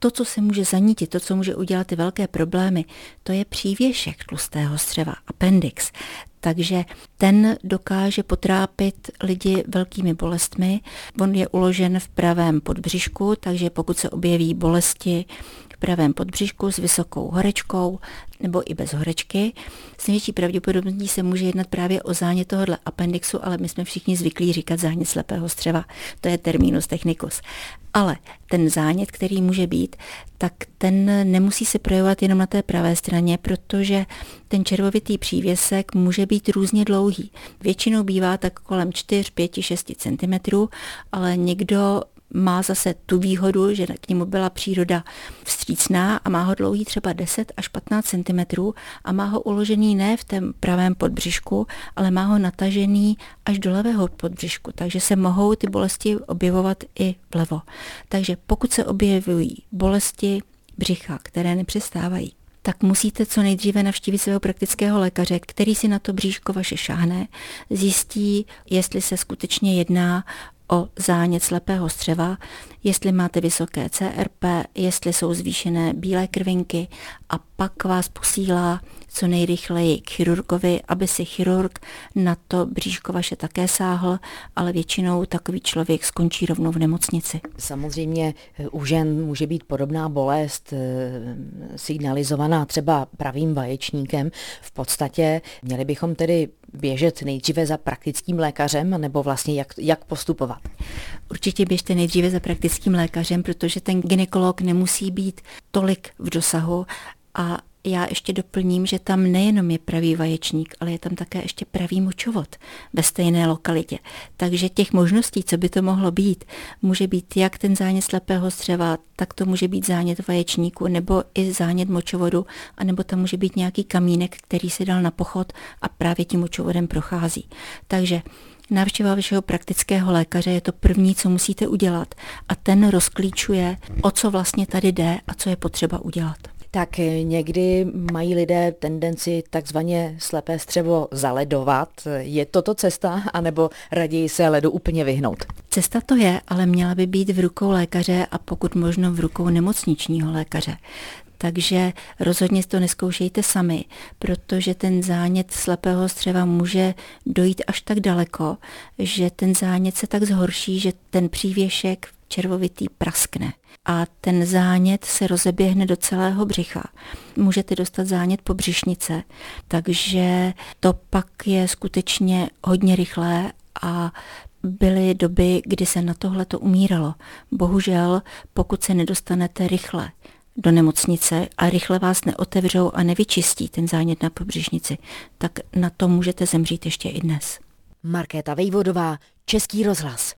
To, co se může zanítit, to, co může udělat ty velké problémy, to je přívěšek tlustého střeva, appendix. Takže ten dokáže potrápit lidi velkými bolestmi. On je uložen v pravém podbřišku, takže pokud se objeví bolesti v pravém podbřišku s vysokou horečkou nebo i bez horečky, s největší pravděpodobností se může jednat právě o zánět tohohle appendixu, ale my jsme všichni zvyklí říkat zánět slepého střeva. To je terminus technicus. Ale ten zánět, který může být, tak ten nemusí se projevovat jenom na té pravé straně, protože ten červovitý přívěsek může být různě dlouhý. Většinou bývá tak kolem 4, 5, 6 cm, ale někdo má zase tu výhodu, že k němu byla příroda vstřícná a má ho dlouhý třeba 10 až 15 cm a má ho uložený ne v tom pravém podbřišku, ale má ho natažený až do levého podbřišku, takže se mohou ty bolesti objevovat i vlevo. Takže pokud se objevují bolesti břicha, které nepřestávají, tak musíte co nejdříve navštívit svého praktického lékaře, který si na to bříško vaše šáhne, zjistí, jestli se skutečně jedná o zánět slepého střeva, jestli máte vysoké CRP, jestli jsou zvýšené bílé krvinky a pak vás posílá co nejrychleji k chirurgovi, aby si chirurg na to bříško vaše také sáhl, ale většinou takový člověk skončí rovnou v nemocnici. Samozřejmě eh, u žen může být podobná bolest eh, signalizovaná třeba pravým vaječníkem. V podstatě měli bychom tedy běžet nejdříve za praktickým lékařem, nebo vlastně jak, jak postupovat? Určitě běžte nejdříve za praktickým lékařem, protože ten ginekolog nemusí být tolik v dosahu a já ještě doplním, že tam nejenom je pravý vaječník, ale je tam také ještě pravý močovod ve stejné lokalitě. Takže těch možností, co by to mohlo být, může být jak ten zánět slepého střeva, tak to může být zánět vaječníku, nebo i zánět močovodu, anebo tam může být nějaký kamínek, který se dal na pochod a právě tím močovodem prochází. Takže Návštěva vašeho praktického lékaře je to první, co musíte udělat a ten rozklíčuje, o co vlastně tady jde a co je potřeba udělat tak někdy mají lidé tendenci takzvaně slepé střevo zaledovat. Je toto cesta, anebo raději se ledu úplně vyhnout? Cesta to je, ale měla by být v rukou lékaře a pokud možno v rukou nemocničního lékaře. Takže rozhodně to neskoušejte sami, protože ten zánět slepého střeva může dojít až tak daleko, že ten zánět se tak zhorší, že ten přívěšek červovitý praskne a ten zánět se rozeběhne do celého břicha. Můžete dostat zánět po břišnice, takže to pak je skutečně hodně rychlé a byly doby, kdy se na tohle to umíralo. Bohužel, pokud se nedostanete rychle do nemocnice a rychle vás neotevřou a nevyčistí ten zánět na pobřišnici, tak na to můžete zemřít ještě i dnes. Markéta Vejvodová, Český rozhlas.